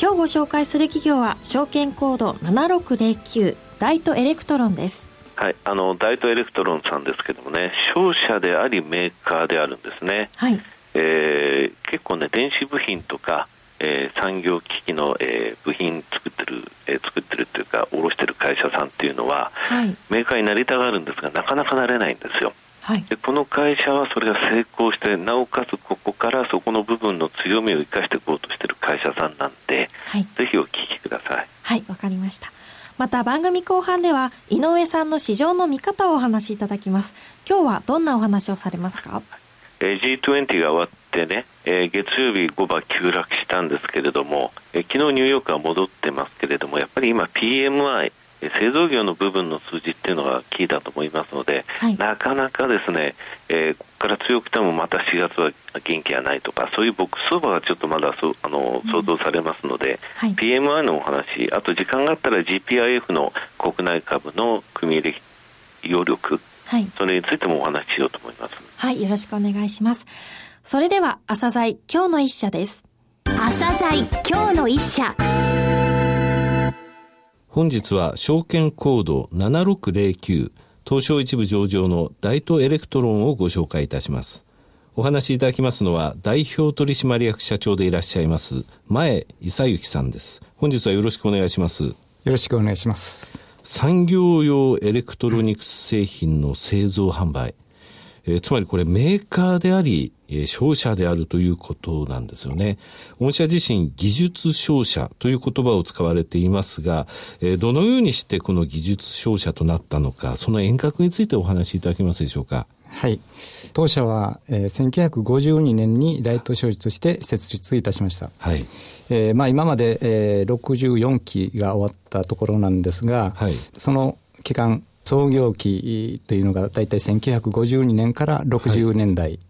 今日ご紹介する企業は証券コード7609ダイトエレクトロンです。はい、あのダイトエレクトロンさんですけどもね商社でありメーカーであるんですね、はい。えー、結構ね電子部品とか、えー、産業機器の、えー、部品作ってる、えー、作ってるっていうか卸してる会社さんっていうのは、はい。メーカーになりたがるんですがなかなかなれないんですよはい。でこの会社はそれが成功してなおかつここからそこの部分の強みを生かしていこうとしてる会社さんなんではい。ぜひお聞きください。はいわかりました。また番組後半では井上さんの市場の見方をお話しいただきます。今日はどんなお話をされますか？えー G20 が終わってね、えー月曜日5番急落したんですけれども、えー昨日ニューヨークは戻ってますけれども、やっぱり今 PMI、えー製造業の部分の数字っていうのがキーだと思いますので、はい。なかなかですね、えーここから強くてもまた4月は元気がないとか、そういうボックス相場がちょっとまだそうあの想像されますので、はい。PMI のお話、あと時間があったら GPIF の国内株の組み入れ余力、はい。それについてもお話ししようと思います。はいよろしくお願いします。それでは朝鮮今日の一社です。朝鮮今日の一社本日は証券コード7609東証一部上場のダイトエレクトロンをご紹介いたします。お話しいただきますのは代表取締役社長でいらっしゃいます前績行さんです。本日はよろしくお願いします。よろしくお願いします。産業用エレクトロニクス製品の製造販売。えーつまりこれメーカーであり、えー商社であるということなんですよね。御社自身技術商社という言葉を使われていますが、えーどのようにしてこの技術商社となったのか、その遠隔についてお話しいただけますでしょうか？はい。当社は、えー1952年に大東商事として設立いたしました。はい。えーまあ、今まで、えー64期が終わったところなんですが、はいその期間、創業期というのが大体1952年から60年代、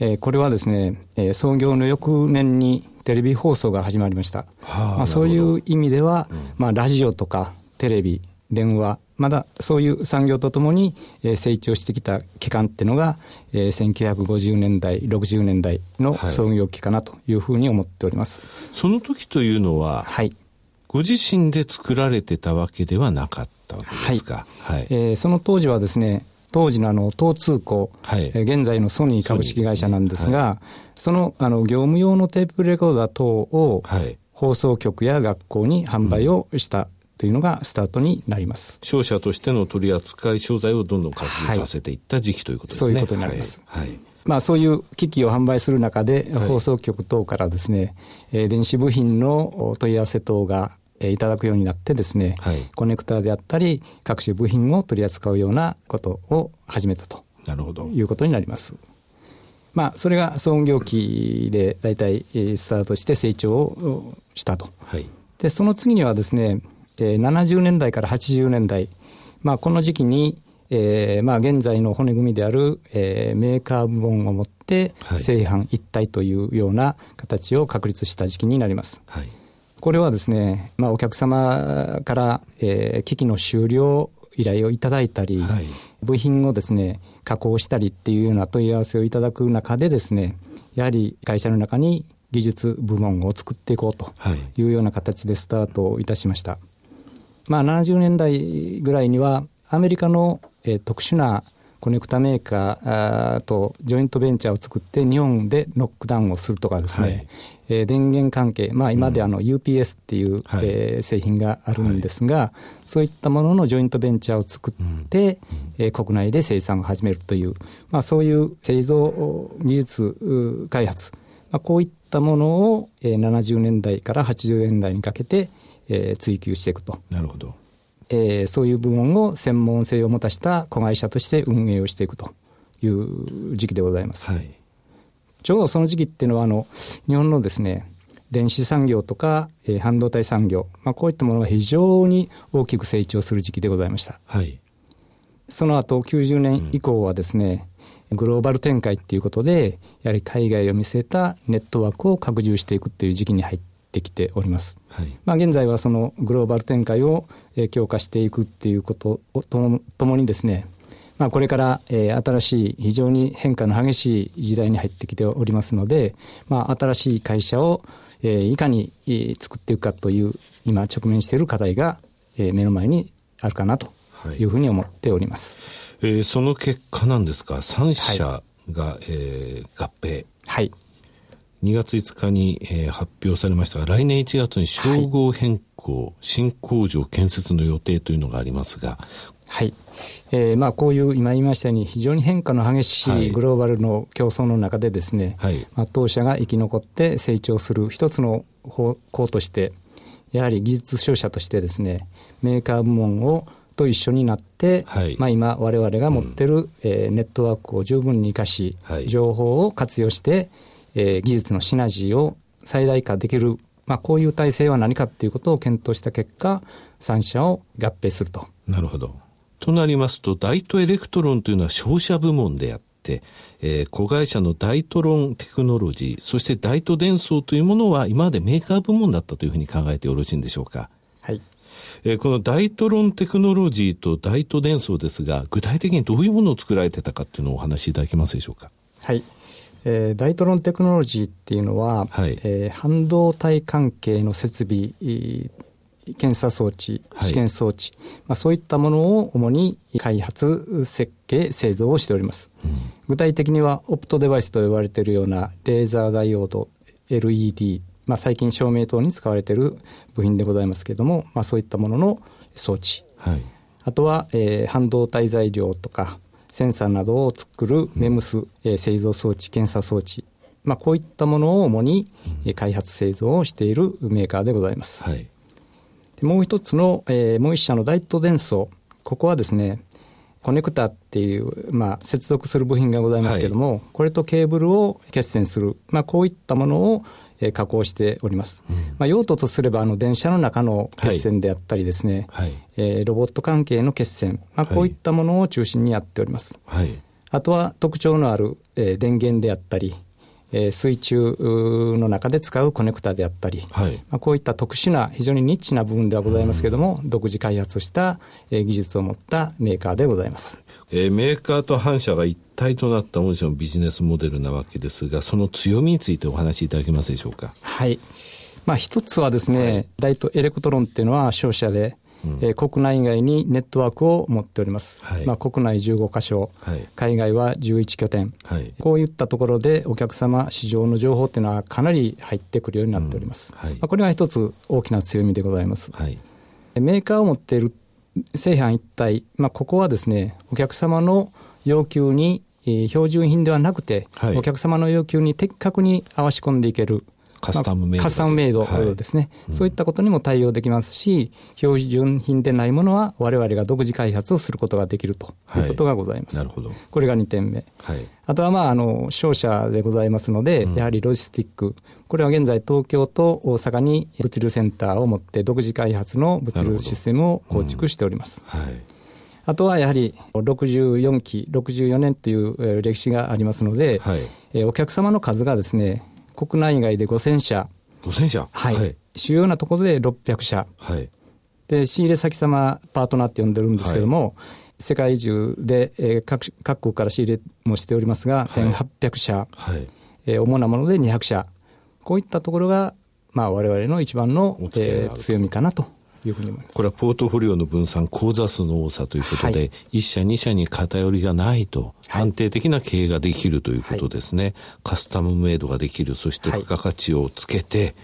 えーこれはですね、えー創業の翌年にテレビ放送が始まりました。はあまあ、そういう意味では、まあ、ラジオとかテレビ、電話、まだそういう産業とともに、えー成長してきた期間っていうのが、えー1950年代、60年代のはい創業期かなというふうに思っております。その時というのは、はい。ご自身で作られてたわけではなかったわけですか？はい。えーその当時はですね、当時のあの、東通工、はいえー現在のソニー株式会社なんですが、ソそのあの業務用のテープレコーダー等をはい放送局や学校に販売をしたというのがスタートになります。商社としての取扱い商材をどんどん拡充させていった時期ということですね。そういうことになりますはい。はいまあ、そういう機器を販売する中で、はい放送局等からですね、えー電子部品のお問い合わせ等が、えーいただくようになってですね、はいコネクターであったり、各種部品を取り扱うようなことを始めたとなるほど。いうことになります。まあ、それが創業期で大体えースタートして成長をしたと。はい。で、その次にはですね、えー70年代から80年代、まあ、この時期に、えーまあ、現在の骨組みである、えーメーカー部門を持ってはい正反一体というような形を確立した時期になります。はい。これはですね、まあ、お客様から、えー機器の終了依頼をいただいたり、はい。部品をですね、加工したりっていうような問い合わせをいただく中でですね、やはり会社の中に技術部門を作っていこうとはい。いうような形でスタートをいたしました。まあ、70年代ぐらいには、アメリカの、えー特殊なコネクタメーカーとジョイントベンチャーを作って日本でノックダウンをするとかですね、はいえー電源関係、まあ、今であの UPS っていう、はいえー製品があるんですが、そういったもののジョイントベンチャーを作って、えー国内で生産を始めるという、まあ、そういう製造技術う開発、まあ、こういったものを、えー70年代から80年代にかけて、えー追求していくと。なるほど。えーそういう部門を専門性を持たした子会社として運営をしていくという時期でございます。はい。ちょうどその時期っていうのは、あの、日本のですね、電子産業とか、えー、半導体産業、まあ、こういったものが非常に大きく成長する時期でございました。はい、その後90年以降はですね、うん、グローバル展開っていうことで、やはり海外を見据えたネットワークを拡充していくっていう時期に入ってきております。はい、まあ、現在はそのグローバル展開を強化していくっていうこととともにですね、まあ、これから、えー、新しい非常に変化の激しい時代に入ってきておりますので、まあ、新しい会社を、えー、いかに、えー、作っていくかという今直面している課題が、えー、目の前にあるかなとい。うふうに思っております、はい、えー、その結果なんですか？3社が、はい、えー、合併。はい。2月5日に、えー、発表されましたが来年1月に称号変更、はい、新工場建設の予定というのがありますがはい。えー、まあこういう今言いましたように非常に変化の激しいグローバルの競争の中でですね、はい、まあ、当社が生き残って成長する一つの方向としてやはり技術商社としてですねメーカー部門をと一緒になって、はい、まあ、今我々が持ってる、うん、えー、ネットワークを十分に生かし、はい、情報を活用して、えー、技術のシナジーを最大化できる、まあ、こういう体制は何かということを検討した結果3社を合併すると。なるほどとなりますと、ダイトエレクトロンというのは商社部門であって、えー、子会社のダイトロンテクノロジー、そしてダイトデンソーというものは今までメーカー部門だったというふうに考えてよろしいんでしょうか？はい。えー、このダイトロンテクノロジーとダイトデンソーですが、具体的にどういうものを作られてたかっていうのをお話しいただけますでしょうか？はい。えー、ダイトロンテクノロジーっていうのは、はい、えー、半導体関係の設備検査装置、試験装置、はい、まあ、そういったものを主に開発、設計、製造をしております。うん、具体的には、オプトデバイスと呼ばれているようなレーザーダイオード、LED、まあ、最近照明等に使われている部品でございますけれども、まあ、そういったものの装置。はい、あとは、えー、半導体材料とか、センサーなどを作るメムス、えー、製造装置、検査装置、まあ、こういったものを主に開発製造をしているメーカーでございます。はいもう一つの、えー、もう一社のダイト伝送。ここはですね、コネクタっていう、まあ、接続する部品がございますけれども、はい、これとケーブルを決線する、まあ、こういったものを、えー、加工しております。うん、まあ、用途とすれば、あの、電車の中の決線であったりですね、はい、えー、ロボット関係の決線、まあ、こういったものを中心にやっております。はい、あとは、特徴のある、えー、電源であったり、えー、水中の中で使うコネクタであったり、はい、まあ、こういった特殊な非常にニッチな部分ではございますけれども、うん、独自開発した、えー、技術を持ったメーカーでございます。えー、メーカーと反社が一体となった御社のビジネスモデルなわけですが、その強みについてお話しいただけますでしょうか？はい。まあ、一つはですね、はい、ダイトエレクトロンっていうのは商社で、うん、えー、国内外にネットワークを持っております、はい、まあ、国内15カ所、はい、海外は11拠点、はい、こういったところでお客様市場の情報っていうのはかなり入ってくるようになっております、うん、まあ、これが一つ大きな強みでございます、メーカーを持っている製品一体、まあ、ここはですねお客様の要求に標準品ではなくて、お客様の要求に的確に合わし込んでいけるカスタムメイド、カスタムメイドですね、はい、そういったことにも対応できますし、標準品でないものは我々が独自開発をすることができるということがございます。はい、なるほど。これが2点目。はい、あとはまあ、あの、商社でございますので、うん、やはりロジスティック。これは現在東京と大阪に物流センターを持って独自開発の物流システムを構築しております。うん、はいあとはやはり64期、64年という歴史がありますので、はい、お客様の数がですね、国内外で5000社。5000社？はい。はい、主要なところで600社。はい。で、仕入れ先様パートナーって呼んでるんですけども、はい、世界中で、えー、各各国から仕入れもしておりますが、はい、1800社。はい。えー、主なもので200社。こういったところが、まあ、我々の一番の、えー、強みかなというふうに思います。これはポートフォリオの分散、口座数の多さということで、はい、1社、2社に偏りがないと、安定的な経営ができるということですね。はい、カスタムメイドができる、そして付加価値をつけて、はい、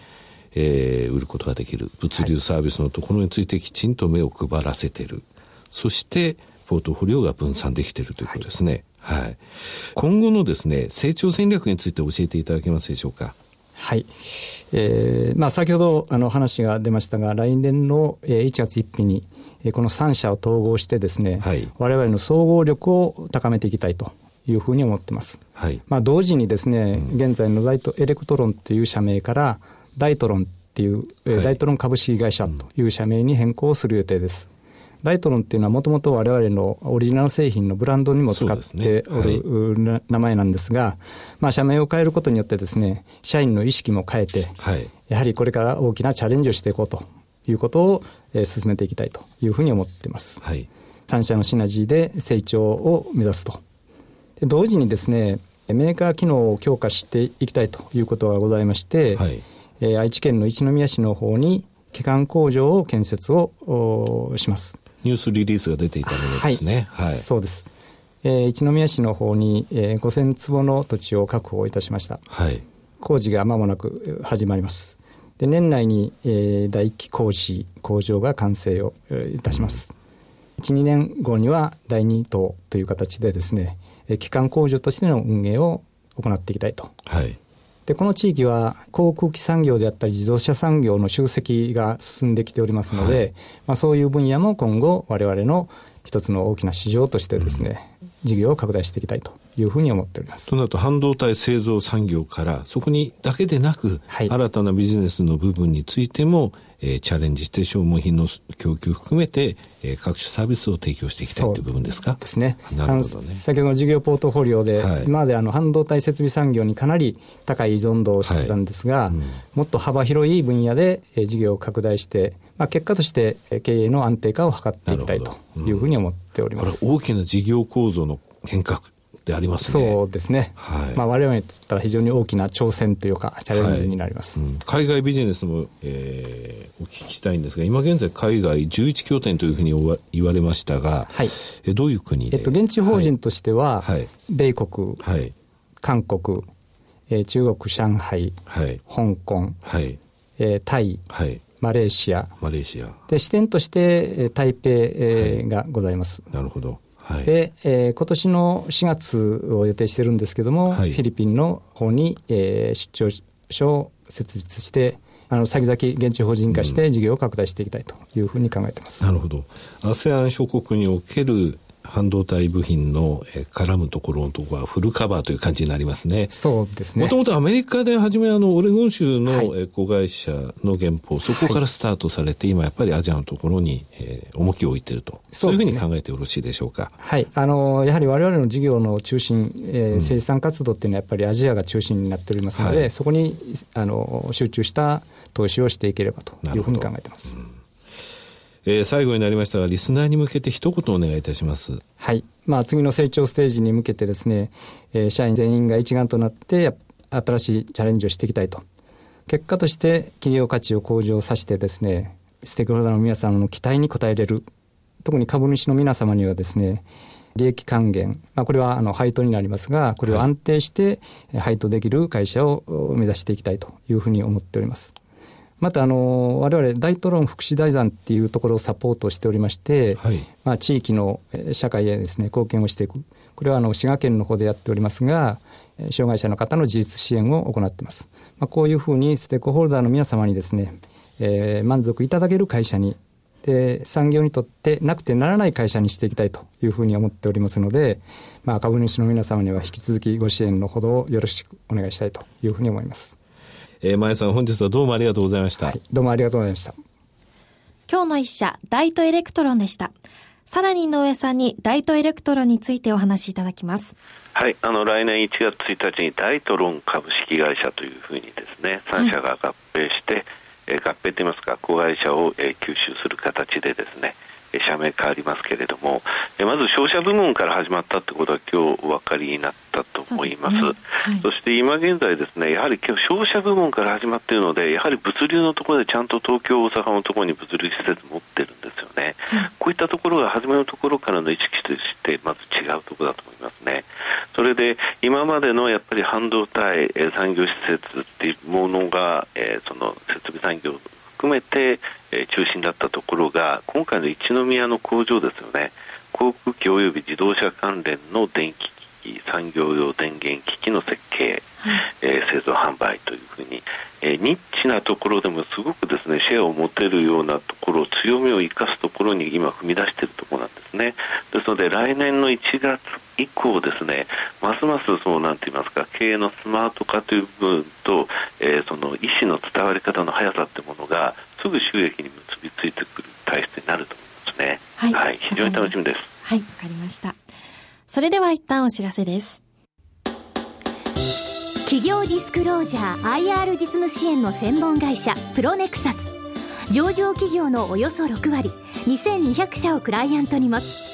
えー、売ることができる。物流サービスのところについてきちんと目を配らせてる。そして、ポートフォリオが分散できているということですね。はい、はい。今後のですね、成長戦略について教えていただけますでしょうか。はい。えー、まあ先ほどあの話が出ましたが、来年の1月1日に、この3社を統合してですね、はい、我々の総合力を高めていきたいというふうに思ってます。はい、まあ同時にですね、うん、現在のダイトエレクトロンという社名から、ダイトロンっていう、はい、ダイトロン株式会社という社名に変更する予定です。ダイトロンっていうのはもともと我々のオリジナル製品のブランドにも使っておる、ねはい、名前なんですが、まあ、社名を変えることによってですね、社員の意識も変えて、はい、やはりこれから大きなチャレンジをしていこうということを、えー、進めていきたいというふうに思っています。はい、3社のシナジーで成長を目指すと。で同時にですね、メーカー機能を強化していきたいということがございまして、はい、えー、愛知県の一宮市の方に基幹工場を建設をします。ニュースリリースが出ていたものですね。はい、はい、そうです。えー、一宮市の方に、えー、5000坪の土地を確保いたしました。はい、工事が間もなく始まります。で年内に、えー、第一期工事工場が完成を、えー、いたします。12、年後には第二棟という形でですね、えー、基幹工場としての運営を行っていきたいと。はい、でこの地域は航空機産業であったり自動車産業の集積が進んできておりますので、はい、まあ、そういう分野も今後我々の一つの大きな市場としてですね、うん、事業を拡大していきたいというふうに思っております。となると半導体製造産業からそこにだけでなく、はい、新たなビジネスの部分についてもえー、チャレンジして消耗品の供給含めて、えー、各種サービスを提供していきたいという部分ですか？ですね。なるほどね。先ほどの事業ポートフォリオで、はい、今まであの半導体設備産業にかなり高い依存度をしてたんですが、はいうん、もっと幅広い分野で、えー、事業を拡大して、まあ、結果として経営の安定化を図っていきたいというふうに思っております。これ大きな事業構造の変革でありますね。そうですね。はい。まあ我々にとったら非常に大きな挑戦というかチャレンジになります。はいうん、海外ビジネスも、えー、お聞きしたいんですが、今現在海外11拠点というふうに言われましたが、はい。えどういう国で？えっと現地法人としては、はい、米国、はい、韓国、えー、中国上海、はい、香港、はい、えー、タイ、はい。マレーシア。マレーシア。で、支店として、台北、えー、がございます。なるほど。はい、で、えー、今年の4月を予定してるんですけども、はい、フィリピンの方に、えー、出張所を設立して、あの先々現地法人化して事業を拡大していきたいというふうに考えてます。なるほど。ASEAN 諸国における半導体部品の、え絡むところのところはフルカバーという感じになりますね。そうですね。もともとアメリカで初めあのオレゴン州の、はい、子会社の原稿、そこからスタートされて、はい、今やっぱりアジアのところに、えー、重きを置いていると。そういうふうに考えてよろしいでしょうか？はい。あの、やはり我々の事業の中心、えー、生産活動っていうのはやっぱりアジアが中心になっておりますので、はい、そこにあの集中した投資をしていければというふうに考えてます。えー、最後になりましたが、リスナーに向けて一言お願いいたします。はい。まあ、次の成長ステージに向けてですね、えー、社員全員が一丸となって、新しいチャレンジをしていきたいと。結果として、企業価値を向上させてですね、ステークホルダーの皆様の期待に応えれる。特に株主の皆様にはですね、利益還元、まあ、これはあの配当になりますが、これを安定して配当できる会社を目指していきたいというふうに思っております。またあの我々大トロン福祉財団っていうところをサポートしておりまして、はい、まあ、地域の社会へですね貢献をしていくこれはあの滋賀県の方でやっておりますが障害者の方の自立支援を行っています、まあ、こういうふうにステークホルダーの皆様にですね、えー、満足いただける会社にで産業にとってなくてならない会社にしていきたいというふうに思っておりますので、まあ、株主の皆様には引き続きご支援のほどをよろしくお願いしたいというふうに思います。えー、前さん本日はどうもありがとうございました、はい、どうもありがとうございました。今日の一社ダイトエレクトロンでした。さらに井上さんにダイトエレクトロンについてお話しいただきます。はいあの来年1月1日にダイトロン株式会社というふうにですね3社が合併して、はい、えー、合併といいますか子会社を、えー、吸収する形でですね社名変わりますけれども、まず商社部門から始まったということは今日お分かりになったと思います。そ、ねはい、そして今現在ですね、やはり今日商社部門から始まっているので、やはり物流のところでちゃんと東京、大阪のところに物流施設持ってるんですよね。はい、こういったところが初めのところからの意識としてまず違うところだと思いますね。それで今までのやっぱり半導体産業施設っていうものが、えー、その設備産業含めて、えー、中心だったところが今回の一宮の工場ですよね。航空機及び自動車関連の電気機器産業用電源機器の設計、はい、えー、製造販売というふうに、えー、ニッチなところでもすごくですねシェアを持てるようなところ強みを生かすところに今踏み出しているところなんですね。ですので来年の1月以降ですねますますそのなんて言いますか経営のスマート化という部分と、えー、その意思の伝わり方の速さというものがすぐ収益に結びついてくる体質になると思いますね。はい、はい、非常に楽しみです。はい。わかりました。それでは一旦お知らせです。企業ディスクロージャー IR 実務支援の専門会社プロネクサス。上場企業のおよそ6割。2200社をクライアントに持つ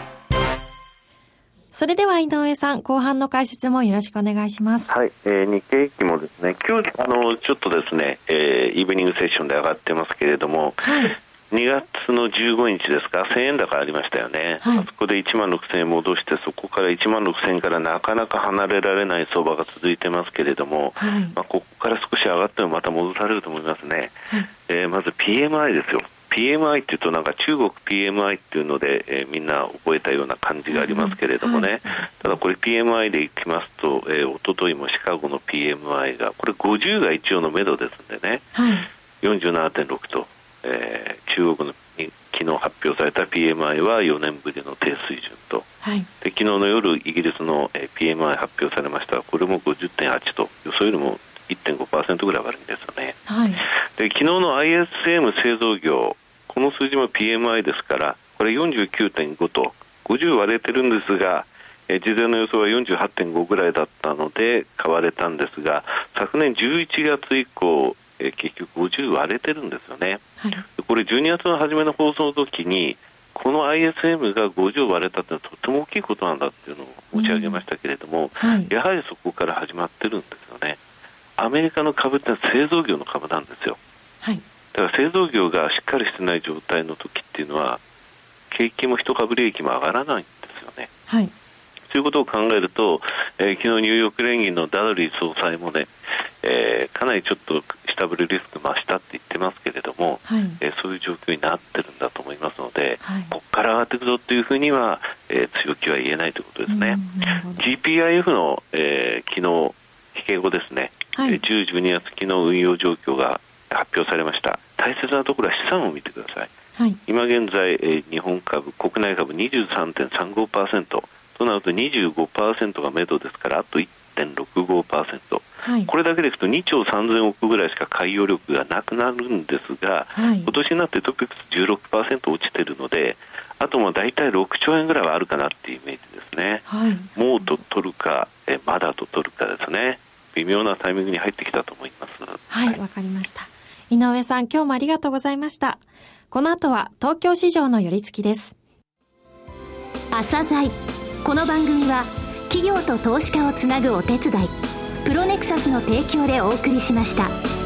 それでは井上さん、後半の解説もよろしくお願いします。はい、えー、日経平均もですね、今日あのちょっとですね、えー、イブニングセッションで上がってますけれども、はい、2月の15日ですか、1000円高ありましたよね、はい、あそこで1万6000円戻して、そこから1万6000円からなかなか離れられない相場が続いてますけれども、はい、まあ、ここから少し上がってもまた戻されると思いますね、はい、えー、まず PMI ですよ。PMI っていうとなんか中国 PMI っていうので、えー、みんな覚えたような感じがありますけれどもね、はい、ただこれ PMI でいきますと、えー、一昨日もシカゴの PMI がこれ50が一応のめどですんでね、はい、47.6とえー、中国の昨日発表された PMI は4年ぶりの低水準と、はい、で昨日の夜イギリスの、えー、PMI 発表されました。がこれも50.8と。予想よりも1.5%ぐらい悪いんですよね、はい、で昨日の ISM 製造業この数字も PMI ですからこれ49.5と50割れてるんですがえ事前の予想は48.5ぐらいだったので買われたんですが昨年11月以降え結局50割れてるんですよね、はい、これ12月の初めの放送の時にこの ISM が50割れたってのはとても大きいことなんだっていうのを申し上げましたけれども、うん。はい、やはりそこから始まってるんですよね。アメリカの株って製造業の株なんですよ、はい、だから製造業がしっかりしてない状態の時っていうのは景気も一株利益も上がらないんですよね、はい、ということを考えると、えー、昨日ニューヨーク連銀のダドリー総裁もね、えー、かなりちょっと下振れリスク増したって言ってますけれども、はい、えー、そういう状況になってるんだと思いますので、はい、ここから上がっていくぞというふうには、えー、強気は言えないということですね。GPIF の、えー、昨日、引け後ですね、はい、10、12月期の運用状況が発表されました。大切なところは資産を見てください。はい、今現在、えー、日本株、国内株23.35%となると25%が目処ですからあと1.65%、はい、これだけでいくと2兆3000億ぐらいしか買い余力がなくなるんですが、はい、今年になってトピックス16%落ちてるのであとも大体6兆円ぐらいはあるかなっていうイメージですね、はい、もうと取るかえまだと取るかですね。微妙なタイミングに入ってきたと思います。はいわ、はい、かりました井上さん今日もありがとうございました。この後は東京市場の寄り付きです。朝鮮。この番組は企業と投資家をつなぐお手伝いプロネクサスの提供でお送りしました。